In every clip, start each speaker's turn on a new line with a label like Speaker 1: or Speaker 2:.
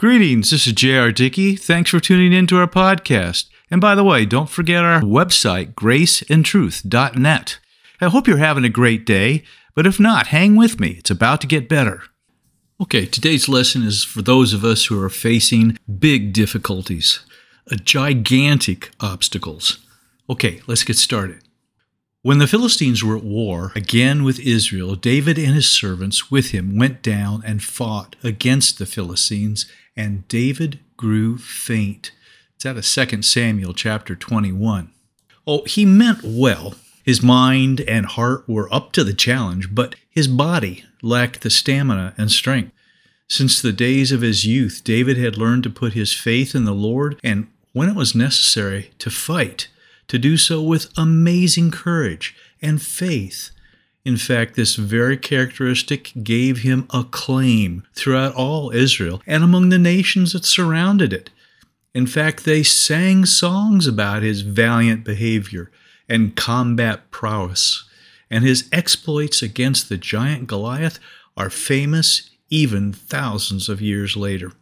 Speaker 1: Greetings, this is J.R. Dickey. Thanks for tuning in to our podcast. And by the way, don't forget our website, graceandtruth.net. I hope you're having a great day, but if not, hang with me. It's about to get better. Okay, today's lesson is for those of us who are facing big difficulties, gigantic obstacles. Okay, let's get started. When the Philistines were at war again with Israel, David and his servants with him went down and fought against the Philistines, and David grew faint. It's out of 2 Samuel chapter 21. Oh, he meant well. His mind and heart were up to the challenge, but his body lacked the stamina and strength. Since the days of his youth, David had learned to put his faith in the Lord and, when it was necessary, to fight to do so with amazing courage and faith. In fact, this very characteristic gave him acclaim throughout all Israel and among the nations that surrounded it. In fact, they sang songs about his valiant behavior and combat prowess, and his exploits against the giant Goliath are famous even thousands of years later.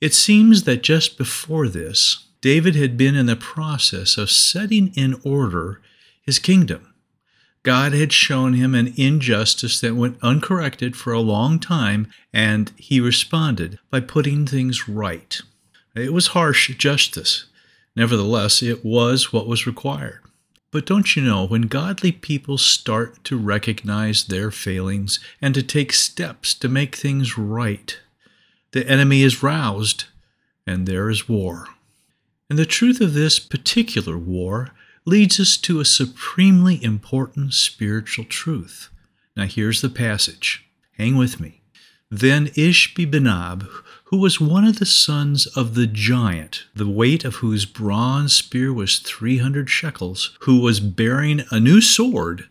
Speaker 1: It seems that just before this, David had been in the process of setting in order his kingdom. God had shown him an injustice that went uncorrected for a long time, and he responded by putting things right. It was harsh justice. Nevertheless, it was what was required. But don't you know, when godly people start to recognize their failings and to take steps to make things right, the enemy is roused and there is war. And the truth of this particular war leads us to a supremely important spiritual truth. Now, here's the passage. Hang with me. Then Ishbi-benob, who was one of the sons of the giant, the weight of whose bronze spear was 300 shekels, who was bearing a new sword,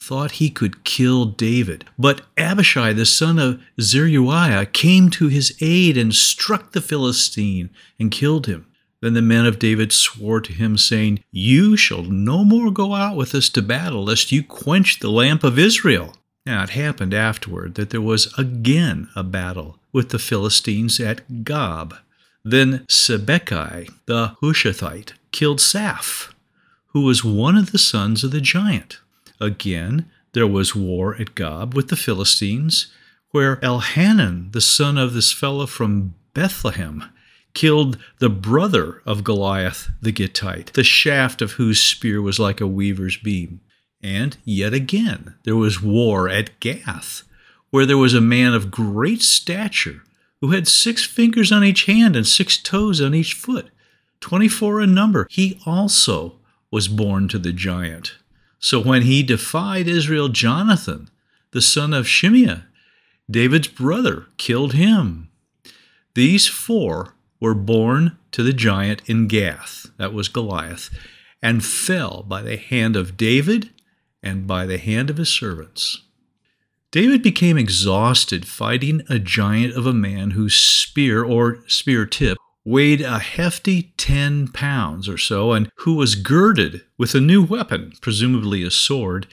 Speaker 1: thought he could kill David. But Abishai, the son of Zeruiah, came to his aid and struck the Philistine and killed him. Then the men of David swore to him, saying, You shall no more go out with us to battle, lest you quench the lamp of Israel. Now it happened afterward that there was again a battle with the Philistines at Gob. Then Sibbechai the Hushathite killed Saph, who was one of the sons of the giant. Again, there was war at Gob with the Philistines, where Elhanan, the son of this fellow from Bethlehem, killed the brother of Goliath the Gittite, the shaft of whose spear was like a weaver's beam. And yet again there was war at Gath, where there was a man of great stature who had six fingers on each hand and six toes on each foot, twenty four in number. He also was born to the giant. So when he defied Israel, Jonathan, the son of Shimeah, David's brother, killed him. These four were born to the giant in Gath, that was Goliath, and fell by the hand of David and by the hand of his servants. David became exhausted fighting a giant of a man whose spear or spear tip weighed a hefty 10 pounds or so and who was girded with a new weapon, presumably a sword.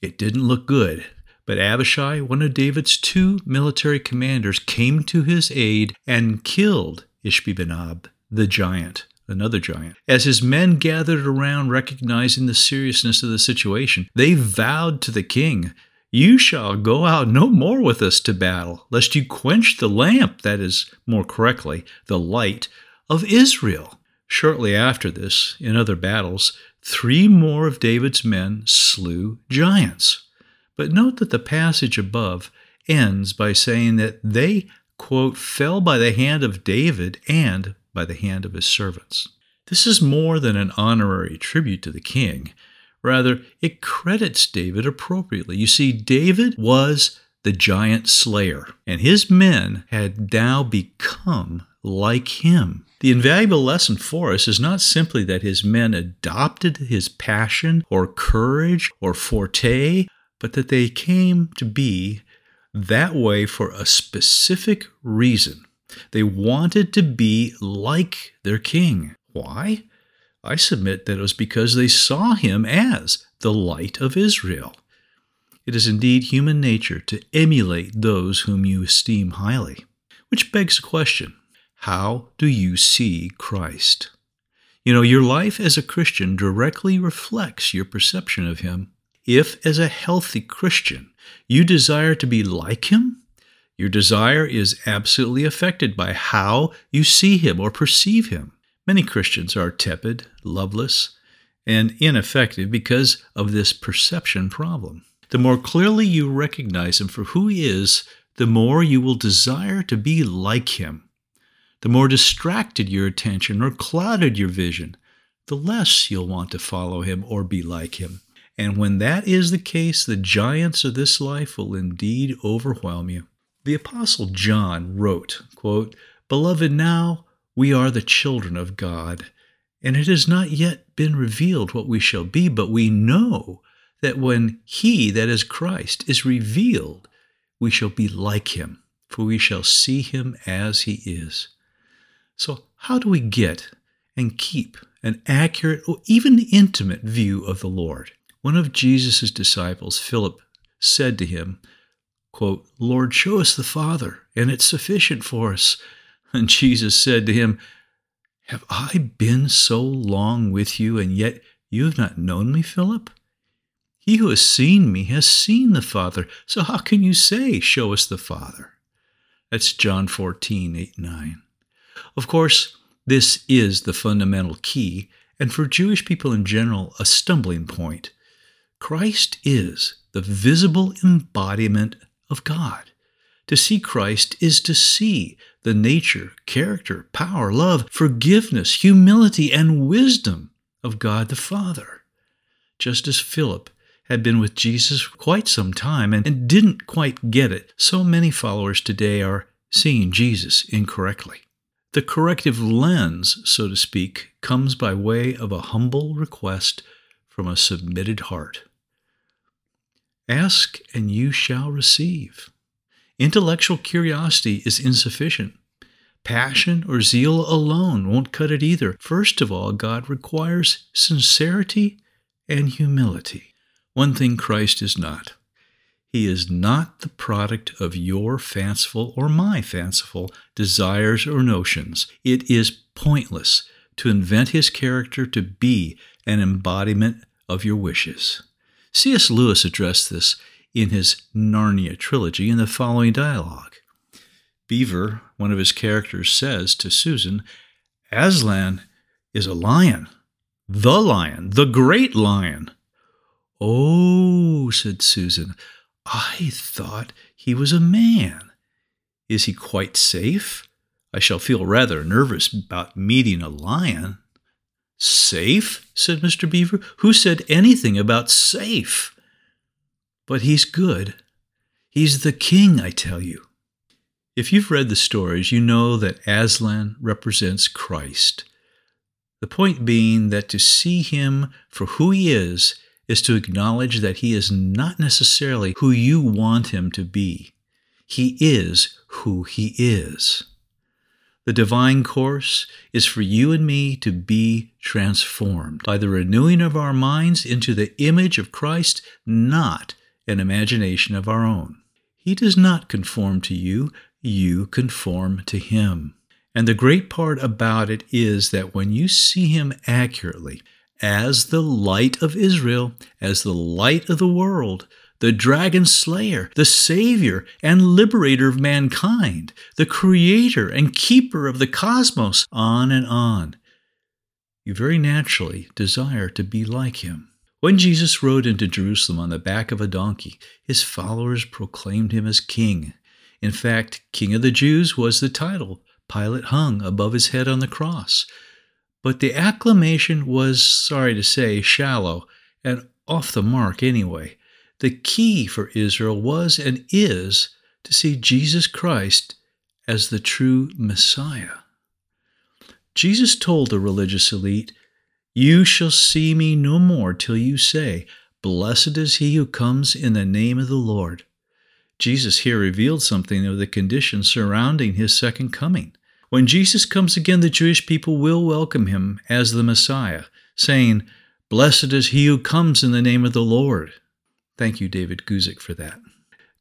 Speaker 1: It didn't look good, but Abishai, one of David's two military commanders, came to his aid and killed Ishbi-benob, the giant, another giant. As his men gathered around, recognizing the seriousness of the situation, they vowed to the king, You shall go out no more with us to battle, lest you quench the lamp, that is, more correctly, the light of Israel. Shortly after this, in other battles, three more of David's men slew giants. But note that the passage above ends by saying that they quote, fell by the hand of David and by the hand of his servants. This is more than an honorary tribute to the king. Rather, it credits David appropriately. You see, David was the giant slayer, and his men had now become like him. The invaluable lesson for us is not simply that his men adopted his passion or courage or forte, but that they came to be that way for a specific reason. They wanted to be like their king. Why? I submit that it was because they saw him as the light of Israel. It is indeed human nature to emulate those whom you esteem highly. Which begs the question how do you see Christ? You know, your life as a Christian directly reflects your perception of Him. If, as a healthy Christian, you desire to be like Him, your desire is absolutely affected by how you see Him or perceive Him. Many Christians are tepid, loveless, and ineffective because of this perception problem. The more clearly you recognize Him for who He is, the more you will desire to be like Him the more distracted your attention or clouded your vision, the less you'll want to follow him or be like him. And when that is the case, the giants of this life will indeed overwhelm you. The Apostle John wrote, quote, Beloved, now we are the children of God, and it has not yet been revealed what we shall be, but we know that when He, that is Christ, is revealed, we shall be like Him, for we shall see Him as He is. So, how do we get and keep an accurate or even intimate view of the Lord? One of Jesus' disciples, Philip, said to him, quote, Lord, show us the Father, and it's sufficient for us. And Jesus said to him, Have I been so long with you, and yet you have not known me, Philip? He who has seen me has seen the Father. So how can you say, Show us the Father? That's John 14, 8, 9. Of course, this is the fundamental key, and for Jewish people in general, a stumbling point. Christ is the visible embodiment of God. To see Christ is to see the nature, character, power, love, forgiveness, humility, and wisdom of God the Father. Just as Philip had been with Jesus for quite some time and, and didn't quite get it, so many followers today are seeing Jesus incorrectly. The corrective lens, so to speak, comes by way of a humble request from a submitted heart. Ask and you shall receive. Intellectual curiosity is insufficient. Passion or zeal alone won't cut it either. First of all, God requires sincerity and humility. One thing Christ is not he is not the product of your fanciful or my fanciful desires or notions. It is pointless to invent his character to be an embodiment of your wishes. C.S. Lewis addressed this in his Narnia trilogy in the following dialogue. Beaver, one of his characters, says to Susan, Aslan is a lion, the lion, the great lion. Oh, said Susan, I thought he was a man. Is he quite safe? I shall feel rather nervous about meeting a lion. Safe? said Mr. Beaver. Who said anything about safe? But he's good. He's the king, I tell you. If you've read the stories, you know that Aslan represents Christ. The point being that to see him for who he is is to acknowledge that he is not necessarily who you want him to be. He is who he is. The divine course is for you and me to be transformed by the renewing of our minds into the image of Christ, not an imagination of our own. He does not conform to you, you conform to him. And the great part about it is that when you see him accurately, as the light of Israel, as the light of the world, the dragon slayer, the savior and liberator of mankind, the creator and keeper of the cosmos, on and on. You very naturally desire to be like him. When Jesus rode into Jerusalem on the back of a donkey, his followers proclaimed him as king. In fact, King of the Jews was the title Pilate hung above his head on the cross. But the acclamation was, sorry to say, shallow and off the mark anyway. The key for Israel was and is to see Jesus Christ as the true Messiah. Jesus told the religious elite, You shall see me no more till you say, Blessed is he who comes in the name of the Lord. Jesus here revealed something of the conditions surrounding his second coming. When Jesus comes again, the Jewish people will welcome him as the Messiah, saying, Blessed is he who comes in the name of the Lord. Thank you, David Guzik, for that.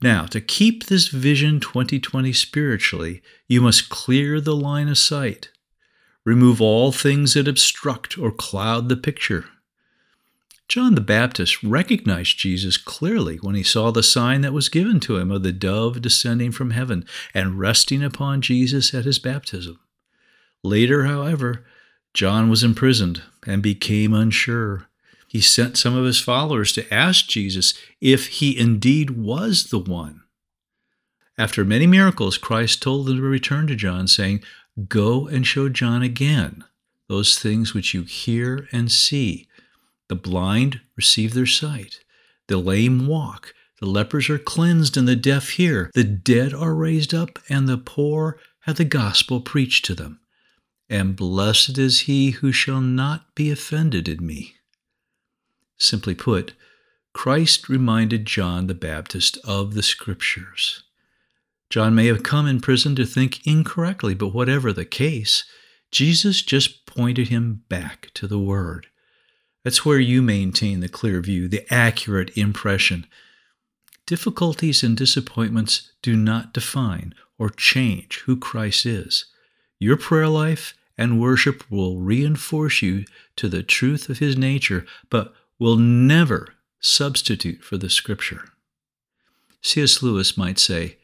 Speaker 1: Now, to keep this Vision 2020 spiritually, you must clear the line of sight. Remove all things that obstruct or cloud the picture. John the Baptist recognized Jesus clearly when he saw the sign that was given to him of the dove descending from heaven and resting upon Jesus at his baptism. Later, however, John was imprisoned and became unsure. He sent some of his followers to ask Jesus if he indeed was the one. After many miracles, Christ told them to return to John, saying, Go and show John again those things which you hear and see. The blind receive their sight, the lame walk, the lepers are cleansed, and the deaf hear, the dead are raised up, and the poor have the gospel preached to them and blessed is he who shall not be offended in me. Simply put, Christ reminded John the Baptist of the Scriptures. John may have come in prison to think incorrectly, but whatever the case, Jesus just pointed him back to the Word. That's where you maintain the clear view, the accurate impression. Difficulties and disappointments do not define or change who Christ is. Your prayer life and worship will reinforce you to the truth of His nature, but will never substitute for the Scripture. C.S. Lewis might say,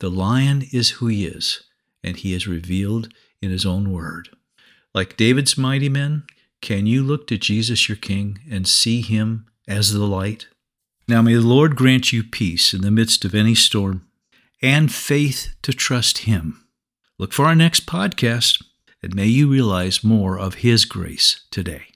Speaker 1: The lion is who he is, and he is revealed in his own word. Like David's mighty men, can you look to Jesus your King and see him as the light? Now may the Lord grant you peace in the midst of any storm and faith to trust him. Look for our next podcast, and may you realize more of His grace today.